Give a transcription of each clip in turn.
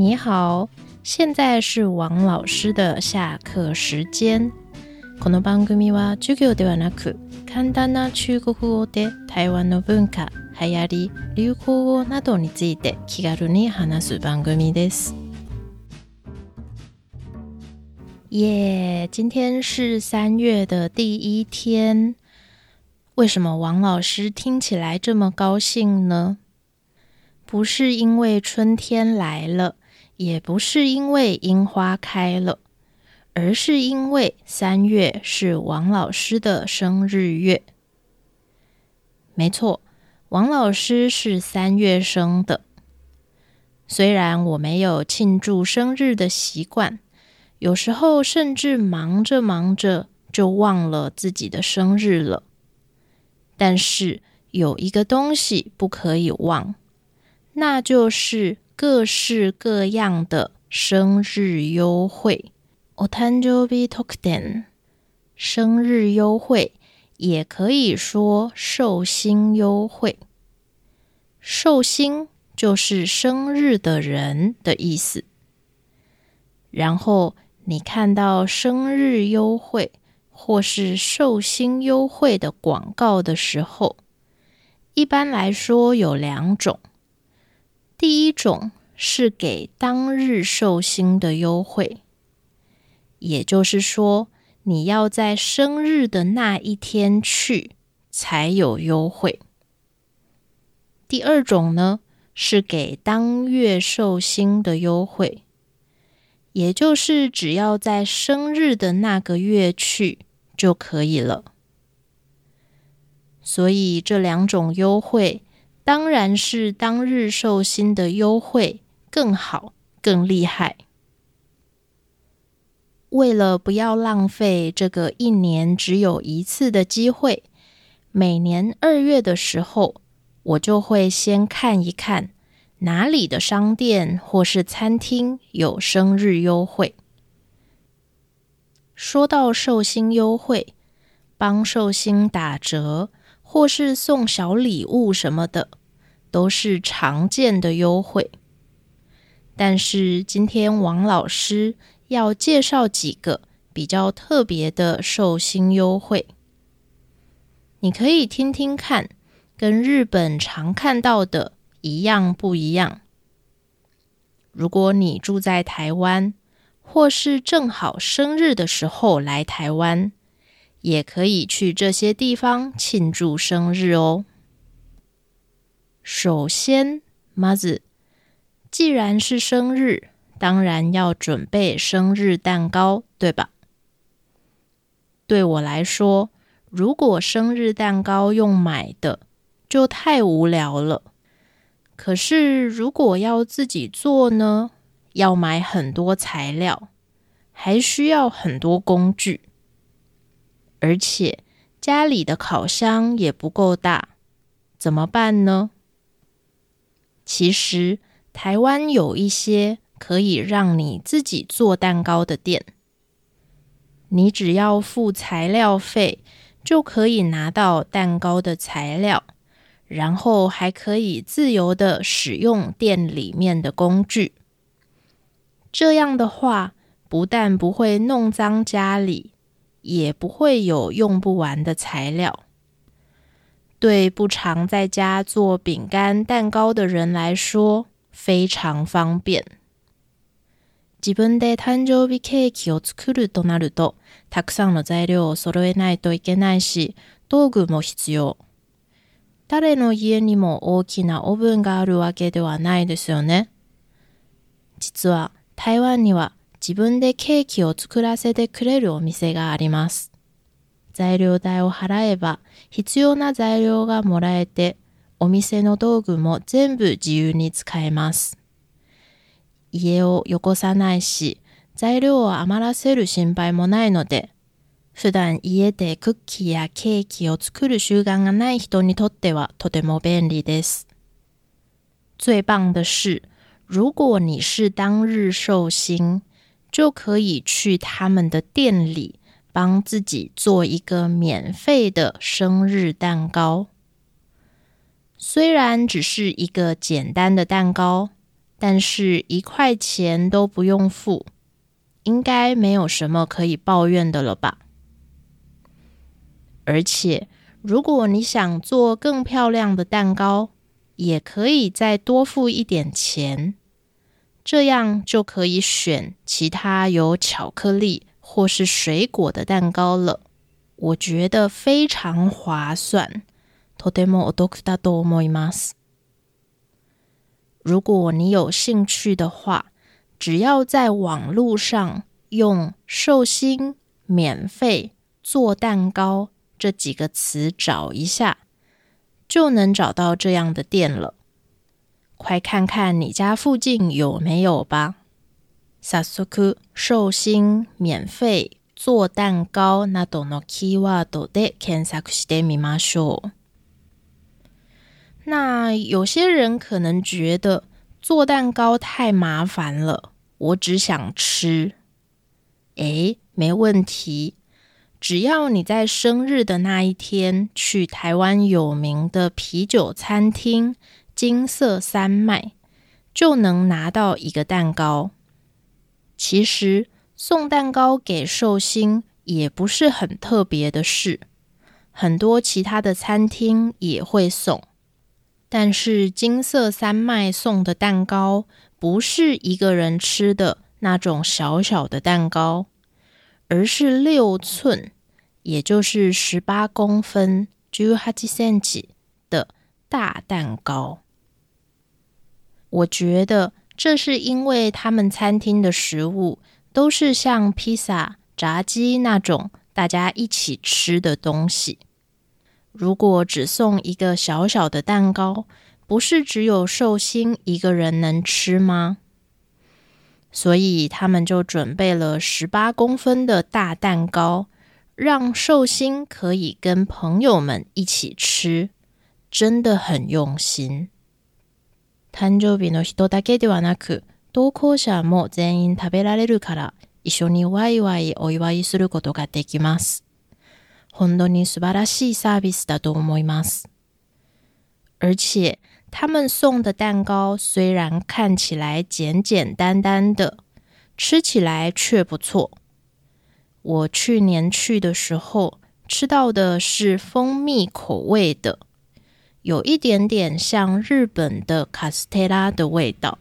你好，现在是王老师的下课时间。この番組は授業ではなく、簡単な中国語で台湾の文化、流行語などについて気軽に話す番組です。耶，今天是三月的第一天，为什么王老师听起来这么高兴呢？不是因为春天来了。也不是因为樱花开了，而是因为三月是王老师的生日月。没错，王老师是三月生的。虽然我没有庆祝生日的习惯，有时候甚至忙着忙着就忘了自己的生日了，但是有一个东西不可以忘，那就是。各式各样的生日优惠，otanjubi t o k e n 生日优惠也可以说寿星优惠。寿星就是生日的人的意思。然后你看到生日优惠或是寿星优惠的广告的时候，一般来说有两种。第一种是给当日寿星的优惠，也就是说，你要在生日的那一天去才有优惠。第二种呢是给当月寿星的优惠，也就是只要在生日的那个月去就可以了。所以这两种优惠。当然是当日寿星的优惠更好、更厉害。为了不要浪费这个一年只有一次的机会，每年二月的时候，我就会先看一看哪里的商店或是餐厅有生日优惠。说到寿星优惠，帮寿星打折。或是送小礼物什么的，都是常见的优惠。但是今天王老师要介绍几个比较特别的寿星优惠，你可以听听看，跟日本常看到的一样不一样？如果你住在台湾，或是正好生日的时候来台湾。也可以去这些地方庆祝生日哦。首先，e 子，既然是生日，当然要准备生日蛋糕，对吧？对我来说，如果生日蛋糕用买的，就太无聊了。可是，如果要自己做呢？要买很多材料，还需要很多工具。而且家里的烤箱也不够大，怎么办呢？其实台湾有一些可以让你自己做蛋糕的店，你只要付材料费，就可以拿到蛋糕的材料，然后还可以自由的使用店里面的工具。这样的话，不但不会弄脏家里。也不会有用不完的材料。对不常在家做饼干、蛋糕的人来说，非常方便。自分で誕生日ケーキを作るとなると、たくさんの材料を揃えないといけないし、道具も必要。誰の家にも大きなオーブンがあるわけではないですよね。実は台湾には自分でケーキを作らせてくれるお店があります。材料代を払えば必要な材料がもらえて、お店の道具も全部自由に使えます。家をよこさないし、材料を余らせる心配もないので、普段家でクッキーやケーキを作る習慣がない人にとってはとても便利です。最棒的是，如果你是当日寿星，就可以去他们的店里帮自己做一个免费的生日蛋糕。虽然只是一个简单的蛋糕，但是一块钱都不用付，应该没有什么可以抱怨的了吧？而且，如果你想做更漂亮的蛋糕，也可以再多付一点钱。这样就可以选其他有巧克力或是水果的蛋糕了。我觉得非常划算。如果你有兴趣的话，只要在网络上用“寿星免费做蛋糕”这几个词找一下，就能找到这样的店了。快看看你家附近有没有吧。萨苏库寿星免费做蛋糕。那哆诺基哇哆的肯萨库西的密码说，那有些人可能觉得做蛋糕太麻烦了，我只想吃。诶，没问题，只要你在生日的那一天去台湾有名的啤酒餐厅。金色山脉就能拿到一个蛋糕。其实送蛋糕给寿星也不是很特别的事，很多其他的餐厅也会送。但是金色山脉送的蛋糕不是一个人吃的那种小小的蛋糕，而是六寸，也就是十八公分 j u hachi e n 的大蛋糕。我觉得这是因为他们餐厅的食物都是像披萨、炸鸡那种大家一起吃的东西。如果只送一个小小的蛋糕，不是只有寿星一个人能吃吗？所以他们就准备了十八公分的大蛋糕，让寿星可以跟朋友们一起吃，真的很用心。誕生日の人だけではなく、投稿者も全員食べられるから、一緒にワイワイお祝いすることができます。本当に素晴らしいサービスだと思います。而且他们送的蛋糕虽然看起来简简单单的，吃起来却不错。我去年去的时候吃到的是蜂蜜口味的，有一点点像日本的卡斯特拉的味道。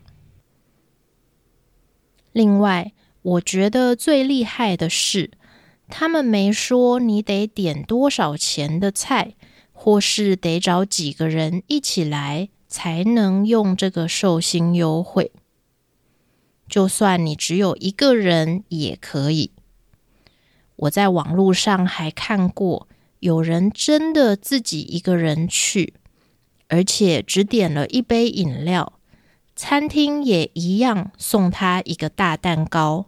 另外，我觉得最厉害的是，他们没说你得点多少钱的菜，或是得找几个人一起来才能用这个寿星优惠。就算你只有一个人也可以。我在网络上还看过有人真的自己一个人去。而且只点了一杯饮料，餐厅也一样送他一个大蛋糕。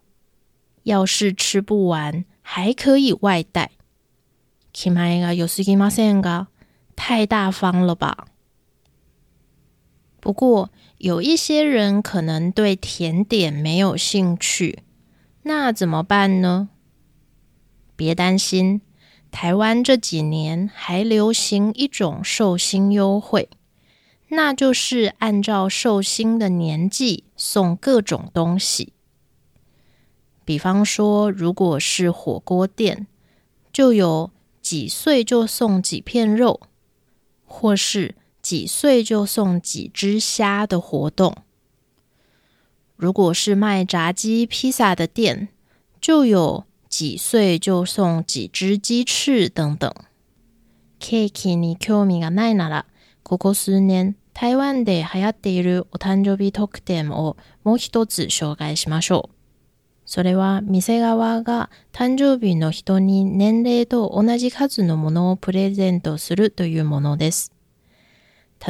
要是吃不完，还可以外带。太大方了吧？不过有一些人可能对甜点没有兴趣，那怎么办呢？别担心。台湾这几年还流行一种寿星优惠，那就是按照寿星的年纪送各种东西。比方说，如果是火锅店，就有几岁就送几片肉，或是几岁就送几只虾的活动。如果是卖炸鸡、披萨的店，就有。几岁就送几只鸡翅等等。ケーキに興味がないなら、ここ数年、台湾で流行っているお誕生日特典をもう一つ紹介しましょう。それは店側が誕生日の人に年齢と同じ数のものをプレゼントするというものです。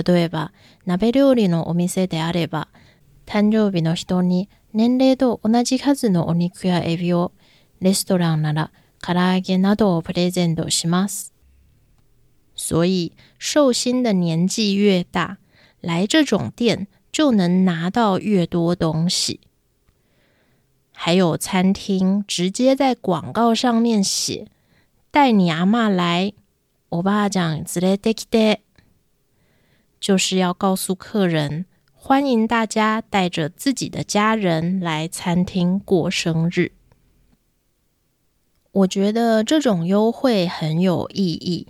例えば、鍋料理のお店であれば、誕生日の人に年齢と同じ数のお肉やエビをレストランなら、からげなどプレゼントします。所以寿星的年纪越大，来这种店就能拿到越多东西。还有餐厅直接在广告上面写“带你阿妈来”，我爸讲 “zle d e 就是要告诉客人，欢迎大家带着自己的家人来餐厅过生日。我觉得这种优惠很有意义，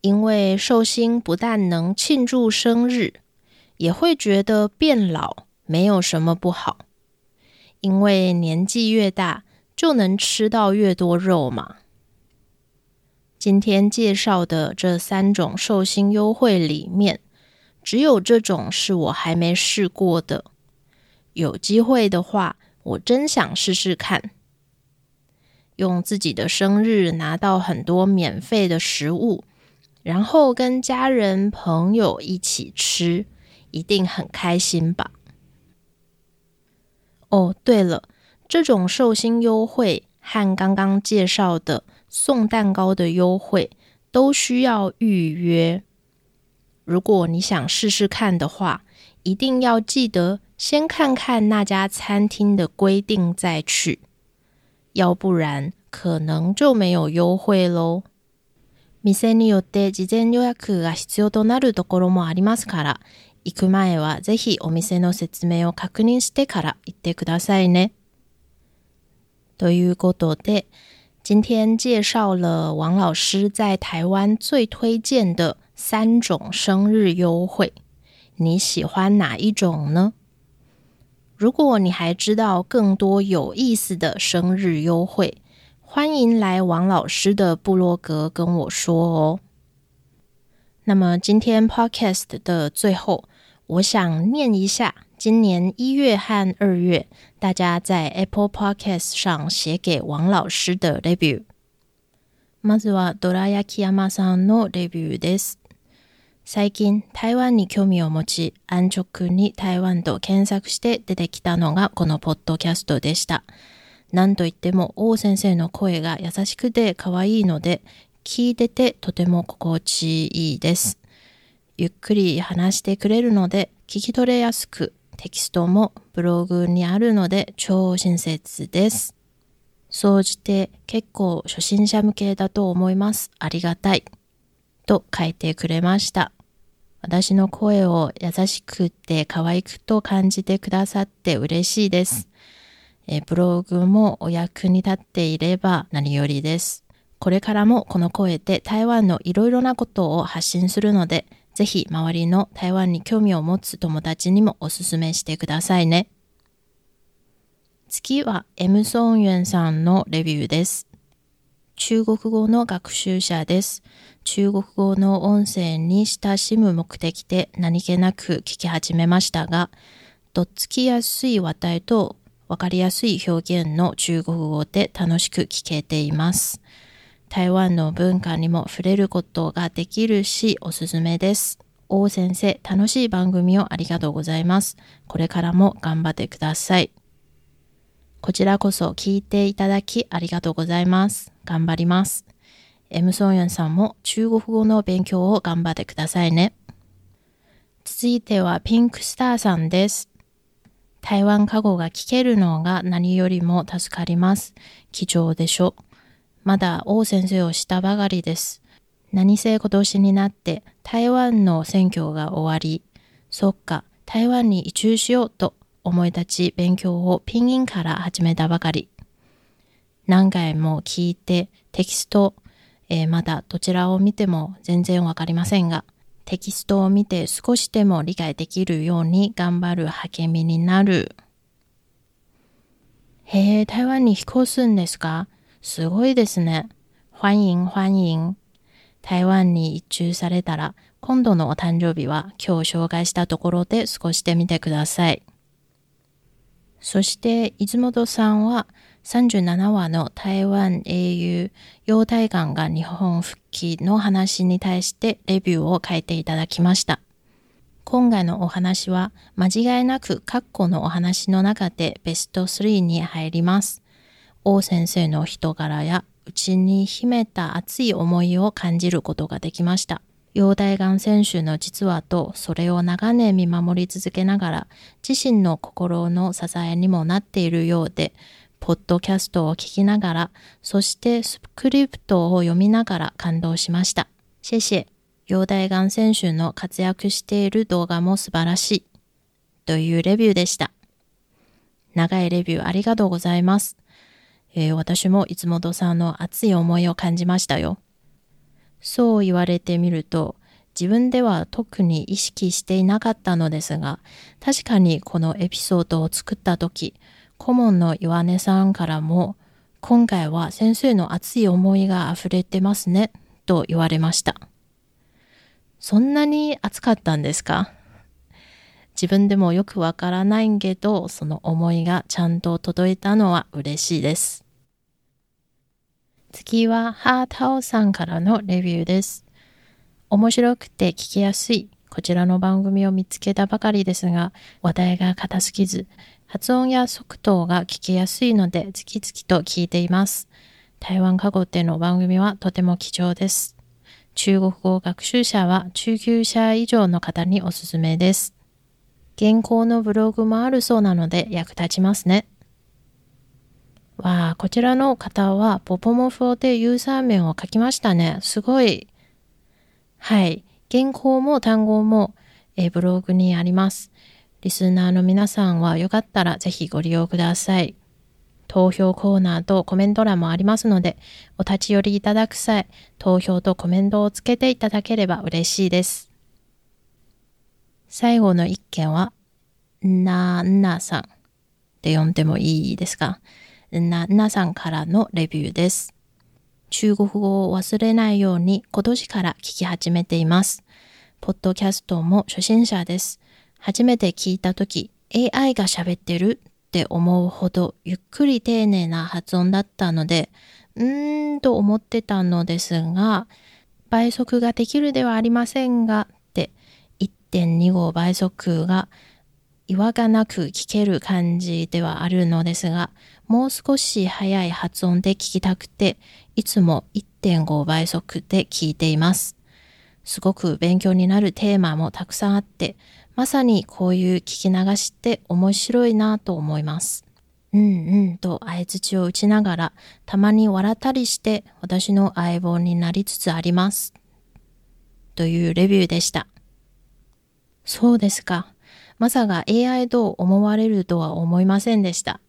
因为寿星不但能庆祝生日，也会觉得变老没有什么不好，因为年纪越大就能吃到越多肉嘛。今天介绍的这三种寿星优惠里面，只有这种是我还没试过的，有机会的话，我真想试试看。用自己的生日拿到很多免费的食物，然后跟家人朋友一起吃，一定很开心吧？哦，对了，这种寿星优惠和刚刚介绍的送蛋糕的优惠都需要预约。如果你想试试看的话，一定要记得先看看那家餐厅的规定再去。要不然可能就没有优惠喽。店によって事前予約が必要となるところもありますから、行く前はぜひお店の説明を確認してから行ってくださいね。ということで，今天介绍了王老师在台湾最推荐的三种生日优惠，你喜欢哪一种呢？如果你还知道更多有意思的生日优惠，欢迎来王老师的部落格跟我说哦。那么今天 Podcast 的最后，我想念一下今年一月和二月大家在 Apple Podcast 上写给王老师的 Review。最近台湾に興味を持ち安直に台湾と検索して出てきたのがこのポッドキャストでした。なんといっても王先生の声が優しくて可愛いので聞いててとても心地いいです。ゆっくり話してくれるので聞き取れやすくテキストもブログにあるので超親切です。総じて結構初心者向けだと思います。ありがたい。と書いてくれました。私の声を優しくて可愛くと感じてくださって嬉しいです。えブログもお役に立っていれば何よりです。これからもこの声で台湾のいろいろなことを発信するので、ぜひ周りの台湾に興味を持つ友達にもおすすめしてくださいね。次は M ソンユンさんのレビューです。中国語の学習者です。中国語の音声に親しむ目的で何気なく聞き始めましたが、とっつきやすい話題と分かりやすい表現の中国語で楽しく聞けています。台湾の文化にも触れることができるしおすすめです。王先生、楽しい番組をありがとうございます。これからも頑張ってください。こちらこそ聞いていただきありがとうございます。頑張ります。エムソンヨンさんも中国語の勉強を頑張ってくださいね。続いてはピンクスターさんです。台湾加護が聞けるのが何よりも助かります。貴重でしょ。まだ王先生をしたばかりです。何せ今年になって台湾の選挙が終わり、そっか、台湾に移住しようと思い立ち勉強をピンインから始めたばかり。何回も聞いてテキスト、えー、まだどちらを見ても全然わかりませんが、テキストを見て少しでも理解できるように頑張る励みになる。へえ、台湾に飛行すんですかすごいですね。欢迎欢迎。台湾に一中されたら、今度のお誕生日は今日紹介したところで過ごしてみてください。そして出本さんは37話の台湾英雄陽台眼が日本復帰の話に対してレビューを書いていただきました。今回のお話は間違いなく括弧のお話の中でベスト3に入ります。王先生の人柄やうちに秘めた熱い思いを感じることができました。容体がん選手の実話とそれを長年見守り続けながら自身の心の支えにもなっているようでポッドキャストを聞きながらそしてスクリプトを読みながら感動しましたシェシェ容体がん選手の活躍している動画も素晴らしいというレビューでした長いレビューありがとうございます、えー、私もいつもとさんの熱い思いを感じましたよそう言われてみると、自分では特に意識していなかったのですが、確かにこのエピソードを作った時、顧問の岩根さんからも、今回は先生の熱い思いが溢れてますね、と言われました。そんなに熱かったんですか自分でもよくわからないけど、その思いがちゃんと届いたのは嬉しいです。次はハータオさんからのレビューです。面白くて聞きやすい。こちらの番組を見つけたばかりですが、話題が硬すぎず、発音や速度が聞きやすいので、次々と聞いています。台湾過去での番組はとても貴重です。中国語学習者は中級者以上の方におすすめです。現行のブログもあるそうなので役立ちますね。わあ、こちらの方は、ポポモフォでユーザー名を書きましたね。すごい。はい。原稿も単語も、えブログにあります。リスナーの皆さんはよかったらぜひご利用ください。投票コーナーとコメント欄もありますので、お立ち寄りいただく際、投票とコメントをつけていただければ嬉しいです。最後の一件は、なーなさんって呼んでもいいですかな、さんからのレビューです。中国語を忘れないように今年から聞き始めています。ポッドキャストも初心者です。初めて聞いたとき、AI が喋ってるって思うほどゆっくり丁寧な発音だったので、うーんと思ってたのですが、倍速ができるではありませんがって1.25倍速が違和感なく聞ける感じではあるのですが、もう少し早い発音で聞きたくて、いつも1.5倍速で聞いています。すごく勉強になるテーマもたくさんあって、まさにこういう聞き流しって面白いなと思います。うんうんと相槌を打ちながら、たまに笑ったりして私の相棒になりつつあります。というレビューでした。そうですか。まさか AI と思われるとは思いませんでした。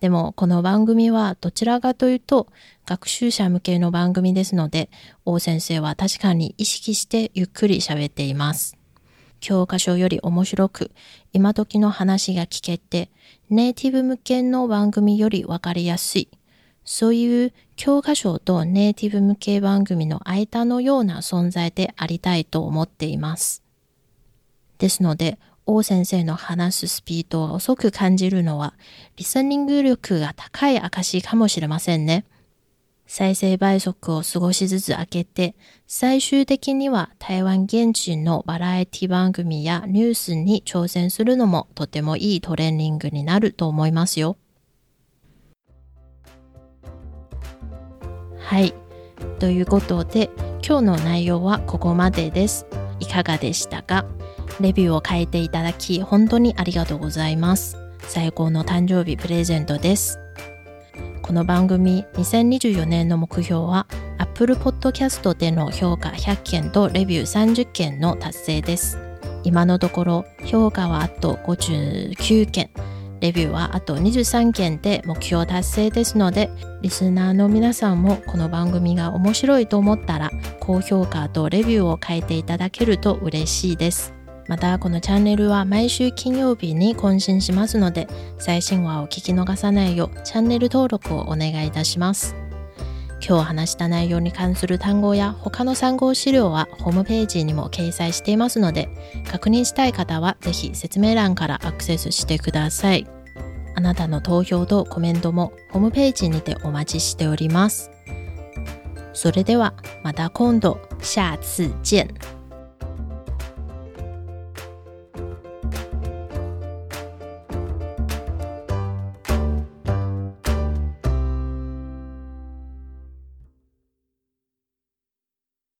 でもこの番組はどちらかというと学習者向けの番組ですので、王先生は確かに意識してゆっくり喋っています。教科書より面白く、今時の話が聞けて、ネイティブ向けの番組よりわかりやすい。そういう教科書とネイティブ向け番組の間のような存在でありたいと思っています。ですので、王先生の話すスピードを遅く感じるのは、リスニング力が高い証かもしれませんね。再生倍速を少しずつ上げて、最終的には台湾現地のバラエティ番組やニュースに挑戦するのもとてもいいトレーニングになると思いますよ。はい。ということで、今日の内容はここまでです。いかがでしたかレビューを変えていただき本当にありがとうございます最高の誕生日プレゼントですこの番組2024年の目標は Apple Podcast での評価100件とレビュー30件の達成です今のところ評価はあと59件レビューはあと23件で目標達成ですのでリスナーの皆さんもこの番組が面白いと思ったら高評価とレビューを変えていただけると嬉しいですまたこのチャンネルは毎週金曜日に更新しますので最新話を聞き逃さないようチャンネル登録をお願いいたします今日話した内容に関する単語や他の参考資料はホームページにも掲載していますので確認したい方は是非説明欄からアクセスしてくださいあなたの投票とコメントもホームページにてお待ちしておりますそれではまた今度下次见。